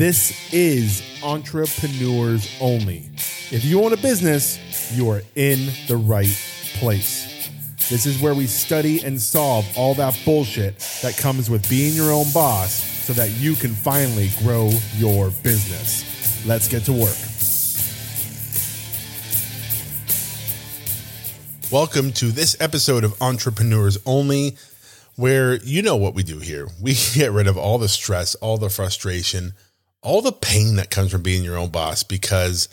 This is Entrepreneurs Only. If you own a business, you are in the right place. This is where we study and solve all that bullshit that comes with being your own boss so that you can finally grow your business. Let's get to work. Welcome to this episode of Entrepreneurs Only, where you know what we do here. We get rid of all the stress, all the frustration, all the pain that comes from being your own boss because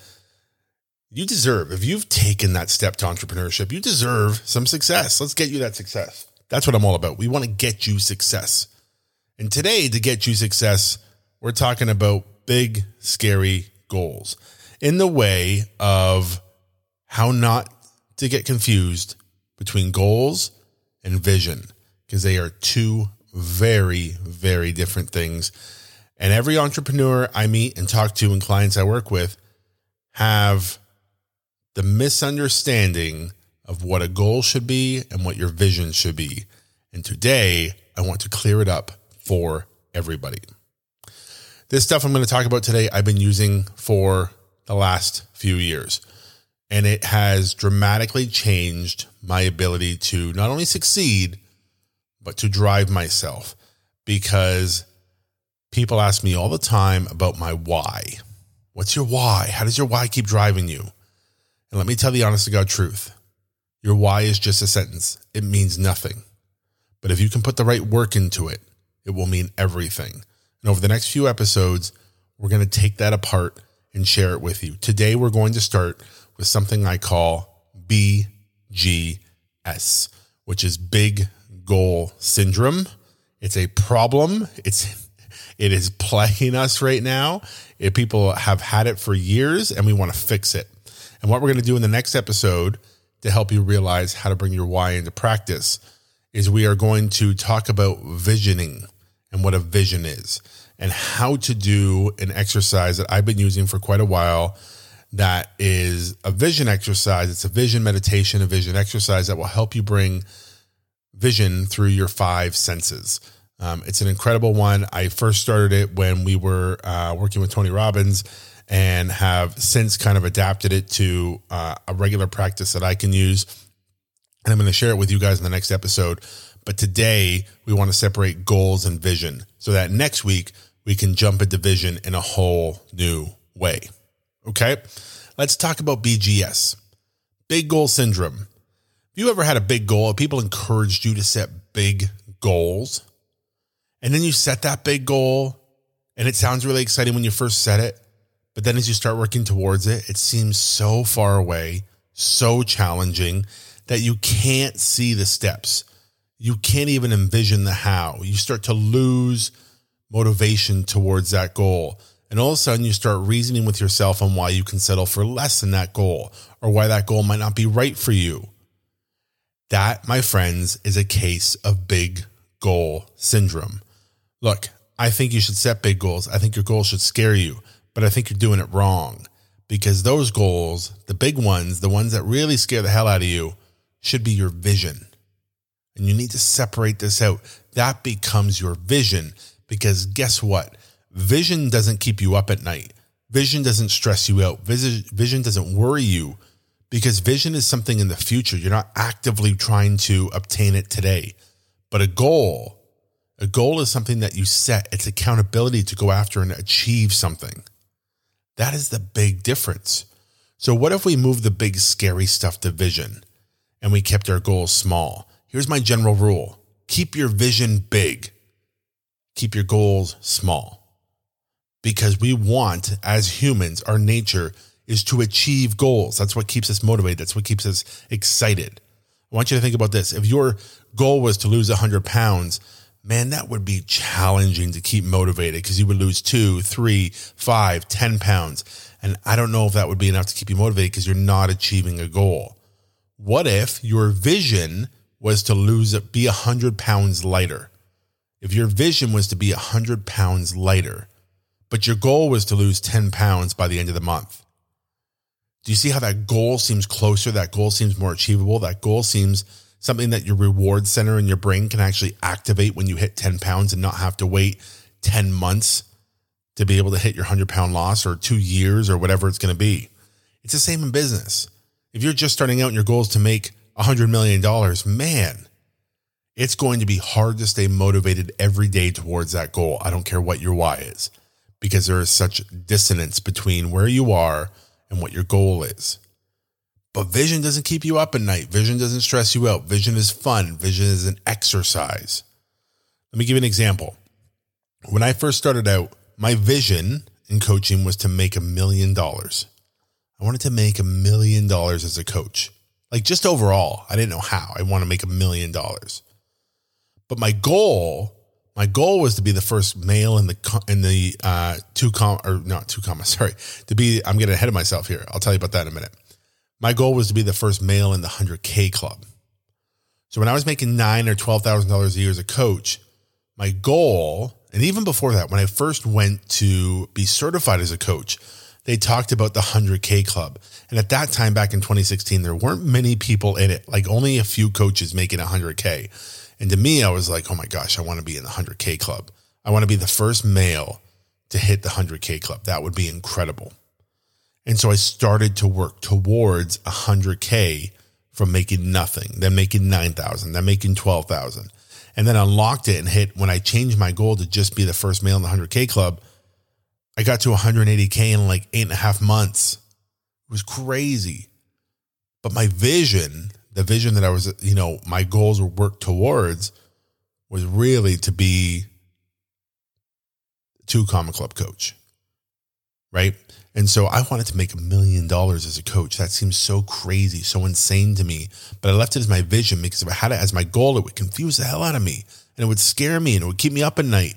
you deserve, if you've taken that step to entrepreneurship, you deserve some success. Let's get you that success. That's what I'm all about. We want to get you success. And today, to get you success, we're talking about big, scary goals in the way of how not to get confused between goals and vision because they are two very, very different things. And every entrepreneur I meet and talk to and clients I work with have the misunderstanding of what a goal should be and what your vision should be. And today, I want to clear it up for everybody. This stuff I'm going to talk about today, I've been using for the last few years, and it has dramatically changed my ability to not only succeed, but to drive myself because people ask me all the time about my why. What's your why? How does your why keep driving you? And let me tell the honest to God truth. Your why is just a sentence. It means nothing. But if you can put the right work into it, it will mean everything. And over the next few episodes, we're going to take that apart and share it with you. Today, we're going to start with something I call BGS, which is big goal syndrome. It's a problem. It's it is plaguing us right now. If people have had it for years and we want to fix it. And what we're going to do in the next episode to help you realize how to bring your why into practice is we are going to talk about visioning and what a vision is and how to do an exercise that I've been using for quite a while that is a vision exercise. It's a vision meditation, a vision exercise that will help you bring vision through your five senses. Um, it's an incredible one. I first started it when we were uh, working with Tony Robbins and have since kind of adapted it to uh, a regular practice that I can use. And I'm going to share it with you guys in the next episode. But today we want to separate goals and vision so that next week we can jump into vision in a whole new way. Okay. Let's talk about BGS, big goal syndrome. Have you ever had a big goal? People encouraged you to set big goals and then you set that big goal and it sounds really exciting when you first set it. But then as you start working towards it, it seems so far away, so challenging that you can't see the steps. You can't even envision the how. You start to lose motivation towards that goal. And all of a sudden, you start reasoning with yourself on why you can settle for less than that goal or why that goal might not be right for you. That, my friends, is a case of big goal syndrome. Look, I think you should set big goals. I think your goals should scare you, but I think you're doing it wrong because those goals, the big ones, the ones that really scare the hell out of you, should be your vision. And you need to separate this out. That becomes your vision because guess what? Vision doesn't keep you up at night. Vision doesn't stress you out. Vision doesn't worry you because vision is something in the future. You're not actively trying to obtain it today. But a goal a goal is something that you set, it's accountability to go after and achieve something. That is the big difference. So, what if we move the big, scary stuff to vision and we kept our goals small? Here's my general rule keep your vision big, keep your goals small. Because we want, as humans, our nature is to achieve goals. That's what keeps us motivated. That's what keeps us excited. I want you to think about this. If your goal was to lose 100 pounds, man, that would be challenging to keep motivated because you would lose two, three, five, ten pounds. And I don't know if that would be enough to keep you motivated because you're not achieving a goal. What if your vision was to lose, be 100 pounds lighter? If your vision was to be 100 pounds lighter, but your goal was to lose 10 pounds by the end of the month. Do you see how that goal seems closer? That goal seems more achievable. That goal seems something that your reward center in your brain can actually activate when you hit 10 pounds and not have to wait 10 months to be able to hit your 100 pound loss or two years or whatever it's going to be. It's the same in business. If you're just starting out and your goal is to make $100 million, man, it's going to be hard to stay motivated every day towards that goal. I don't care what your why is, because there is such dissonance between where you are and what your goal is. But vision doesn't keep you up at night. Vision doesn't stress you out. Vision is fun. Vision is an exercise. Let me give you an example. When I first started out, my vision in coaching was to make a million dollars. I wanted to make a million dollars as a coach. Like just overall, I didn't know how. I want to make a million dollars. But my goal, my goal was to be the first male in the in the uh, two com or not two comma, sorry, to be. I'm getting ahead of myself here. I'll tell you about that in a minute. My goal was to be the first male in the hundred K club. So when I was making nine or twelve thousand dollars a year as a coach, my goal, and even before that, when I first went to be certified as a coach, they talked about the 100K club. And at that time, back in 2016, there weren't many people in it, like only a few coaches making 100K. And to me, I was like, oh my gosh, I want to be in the 100K club. I want to be the first male to hit the 100K club. That would be incredible. And so I started to work towards 100K from making nothing, then making 9,000, then making 12,000, and then unlocked it and hit when I changed my goal to just be the first male in the 100K club. I got to 180K in like eight and a half months. It was crazy. But my vision the vision that I was, you know, my goals were worked towards was really to be two comma club coach. Right. And so I wanted to make a million dollars as a coach. That seems so crazy, so insane to me. But I left it as my vision because if I had it as my goal, it would confuse the hell out of me and it would scare me and it would keep me up at night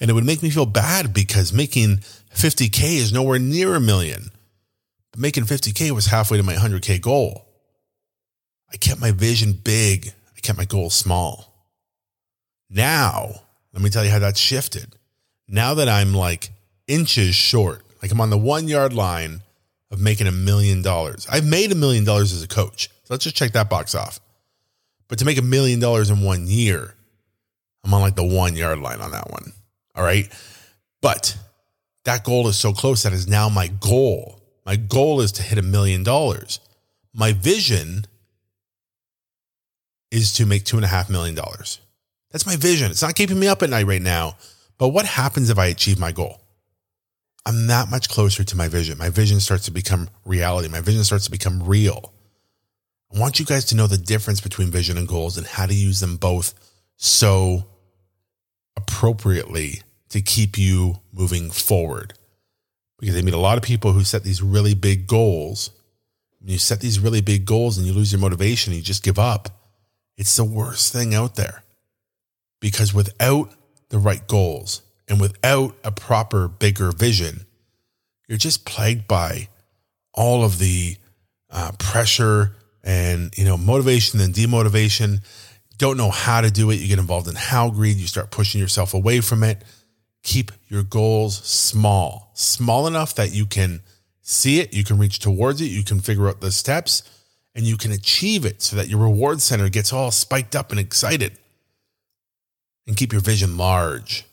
and it would make me feel bad because making 50K is nowhere near a million. But making 50K was halfway to my 100K goal. I kept my vision big. I kept my goal small. Now, let me tell you how that shifted. Now that I'm like inches short, like I'm on the one yard line of making a million dollars. I've made a million dollars as a coach. So let's just check that box off. But to make a million dollars in one year, I'm on like the one yard line on that one. All right. But that goal is so close that is now my goal. My goal is to hit a million dollars. My vision is to make two and a half million dollars. That's my vision. It's not keeping me up at night right now. But what happens if I achieve my goal? I'm that much closer to my vision. My vision starts to become reality. My vision starts to become real. I want you guys to know the difference between vision and goals and how to use them both so appropriately to keep you moving forward. Because I meet a lot of people who set these really big goals. When you set these really big goals and you lose your motivation, you just give up it's the worst thing out there because without the right goals and without a proper, bigger vision, you're just plagued by all of the uh, pressure and you know motivation and demotivation. Don't know how to do it. You get involved in how greed. You start pushing yourself away from it. Keep your goals small, small enough that you can see it, you can reach towards it, you can figure out the steps, and you can achieve it so that your reward center gets all spiked up and excited. And keep your vision large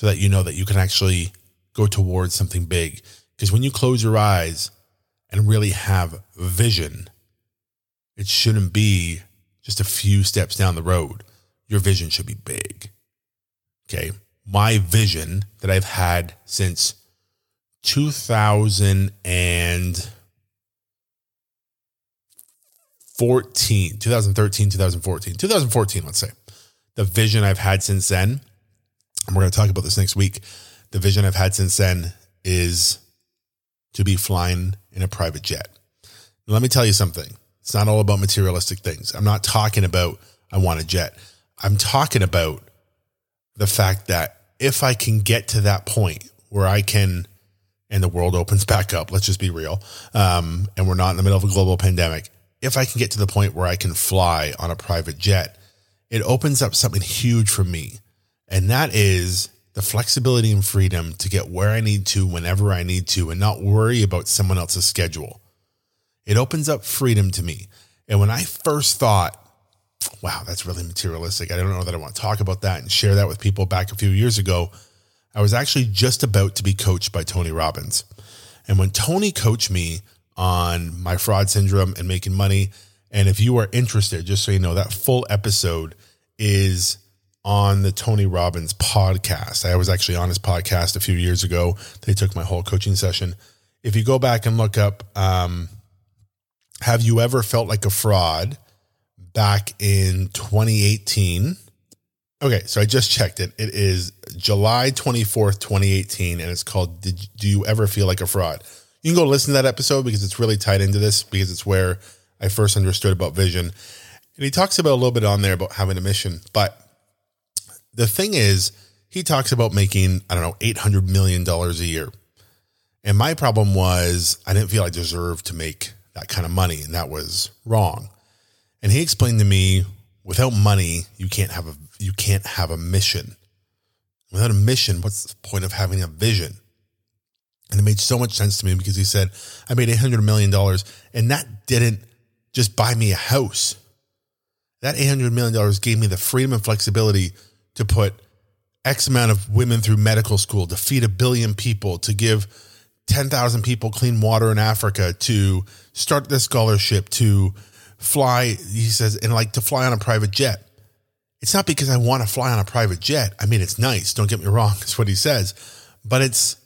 so that you know that you can actually go towards something big. Because when you close your eyes and really have vision, it shouldn't be just a few steps down the road. Your vision should be big. Okay. My vision that I've had since 2000 2014, 2013, 2014, 2014, let's say. The vision I've had since then, and we're going to talk about this next week. The vision I've had since then is to be flying in a private jet. Now, let me tell you something. It's not all about materialistic things. I'm not talking about I want a jet. I'm talking about the fact that if I can get to that point where I can, and the world opens back up, let's just be real, um, and we're not in the middle of a global pandemic, if I can get to the point where I can fly on a private jet, it opens up something huge for me. And that is the flexibility and freedom to get where I need to whenever I need to and not worry about someone else's schedule. It opens up freedom to me. And when I first thought, wow, that's really materialistic. I don't know that I want to talk about that and share that with people back a few years ago. I was actually just about to be coached by Tony Robbins. And when Tony coached me on my fraud syndrome and making money, and if you are interested, just so you know, that full episode is on the Tony Robbins podcast. I was actually on his podcast a few years ago. They took my whole coaching session. If you go back and look up, um, have you ever felt like a fraud back in 2018? Okay, so I just checked it. It is July 24th, 2018, and it's called Did, Do You Ever Feel Like a Fraud? You can go listen to that episode because it's really tied into this because it's where I first understood about vision. And he talks about a little bit on there about having a mission. But the thing is, he talks about making, I don't know, $800 million a year. And my problem was I didn't feel I deserved to make that kind of money. And that was wrong. And he explained to me without money, you can't have a, you can't have a mission. Without a mission, what's the point of having a vision? And it made so much sense to me because he said, I made $800 million and that didn't just buy me a house. That $800 million gave me the freedom and flexibility to put X amount of women through medical school, to feed a billion people, to give 10,000 people clean water in Africa, to start this scholarship, to fly, he says, and like to fly on a private jet. It's not because I want to fly on a private jet. I mean, it's nice. Don't get me wrong. That's what he says. But it's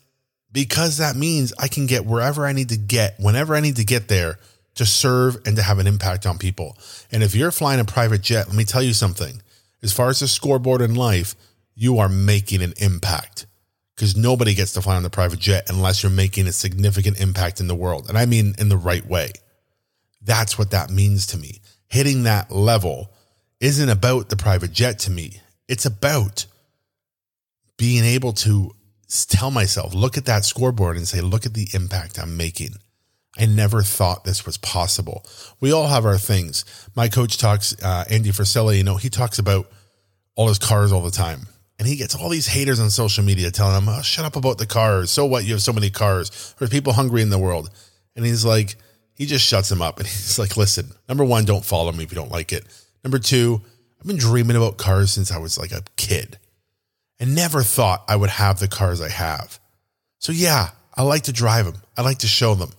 because that means I can get wherever I need to get, whenever I need to get there to serve and to have an impact on people. And if you're flying a private jet, let me tell you something. As far as the scoreboard in life, you are making an impact because nobody gets to fly on the private jet unless you're making a significant impact in the world. And I mean in the right way. That's what that means to me. Hitting that level isn't about the private jet to me. It's about being able to tell myself, look at that scoreboard and say, look at the impact I'm making. I never thought this was possible. We all have our things. My coach talks, uh, Andy Frisella, you know, he talks about all his cars all the time. And he gets all these haters on social media telling him, oh, shut up about the cars. So what? You have so many cars. There's people hungry in the world. And he's like, he just shuts him up. And he's like, listen, number one, don't follow me if you don't like it. Number two, I've been dreaming about cars since I was like a kid and never thought I would have the cars I have. So yeah, I like to drive them. I like to show them.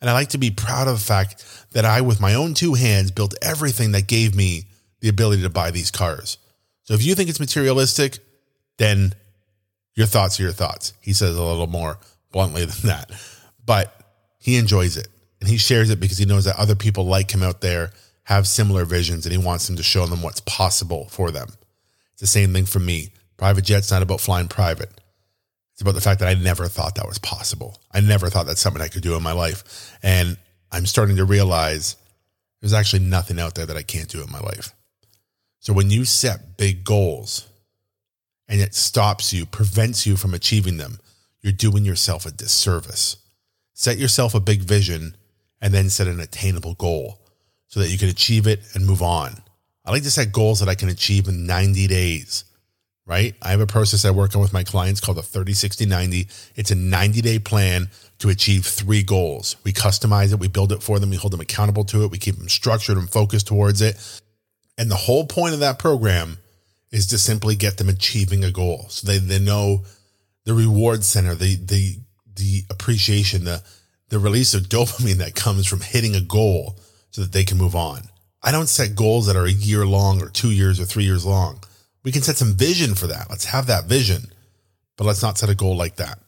And I like to be proud of the fact that I, with my own two hands, built everything that gave me the ability to buy these cars. So if you think it's materialistic, then your thoughts are your thoughts. He says a little more bluntly than that, but he enjoys it and he shares it because he knows that other people like him out there have similar visions and he wants them to show them what's possible for them. It's the same thing for me. Private jet's not about flying private. It's about the fact that I never thought that was possible. I never thought that's something I could do in my life. And I'm starting to realize there's actually nothing out there that I can't do in my life. So when you set big goals and it stops you, prevents you from achieving them, you're doing yourself a disservice. Set yourself a big vision and then set an attainable goal so that you can achieve it and move on. I like to set goals that I can achieve in 90 days right? I have a process I work on with my clients called the 30, 60, 90. It's a 90 day plan to achieve three goals. We customize it, we build it for them, we hold them accountable to it, we keep them structured and focused towards it. And the whole point of that program is to simply get them achieving a goal. So they, they know the reward center, the, the, the appreciation, the, the release of dopamine that comes from hitting a goal so that they can move on. I don't set goals that are a year long or two years or three years long. We can set some vision for that. Let's have that vision, but let's not set a goal like that.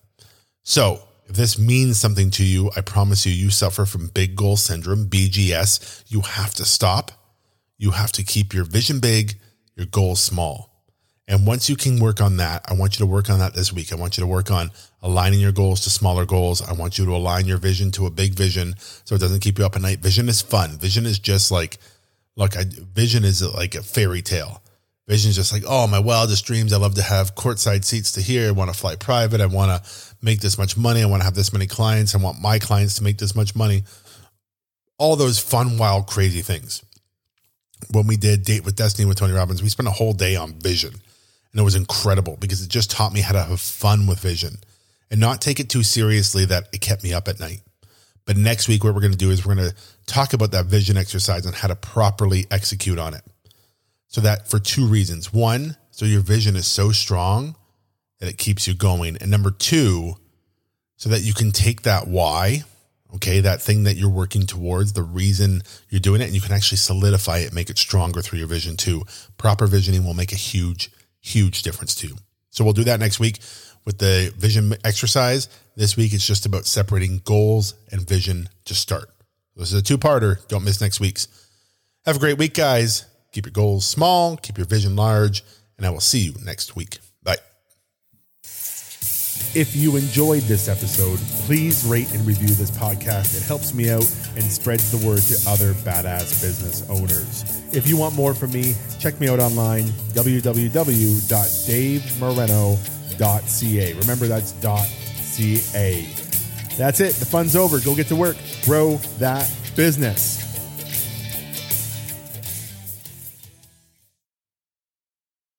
So, if this means something to you, I promise you, you suffer from big goal syndrome, BGS. You have to stop. You have to keep your vision big, your goals small. And once you can work on that, I want you to work on that this week. I want you to work on aligning your goals to smaller goals. I want you to align your vision to a big vision so it doesn't keep you up at night. Vision is fun. Vision is just like, look, I, vision is like a fairy tale. Vision's just like, oh, my wildest dreams. I love to have courtside seats to here. I want to fly private. I want to make this much money. I want to have this many clients. I want my clients to make this much money. All those fun, wild, crazy things. When we did Date with Destiny with Tony Robbins, we spent a whole day on vision. And it was incredible because it just taught me how to have fun with vision and not take it too seriously that it kept me up at night. But next week, what we're going to do is we're going to talk about that vision exercise and how to properly execute on it. So that for two reasons. One, so your vision is so strong that it keeps you going. And number two, so that you can take that why, okay, that thing that you're working towards, the reason you're doing it, and you can actually solidify it, make it stronger through your vision too. Proper visioning will make a huge, huge difference too. So we'll do that next week with the vision exercise. This week, it's just about separating goals and vision to start. This is a two parter. Don't miss next week's. Have a great week, guys. Keep your goals small, keep your vision large, and I will see you next week. Bye. If you enjoyed this episode, please rate and review this podcast. It helps me out and spreads the word to other badass business owners. If you want more from me, check me out online www.davemoreno.ca. Remember that's .ca. That's it. The fun's over. Go get to work. Grow that business.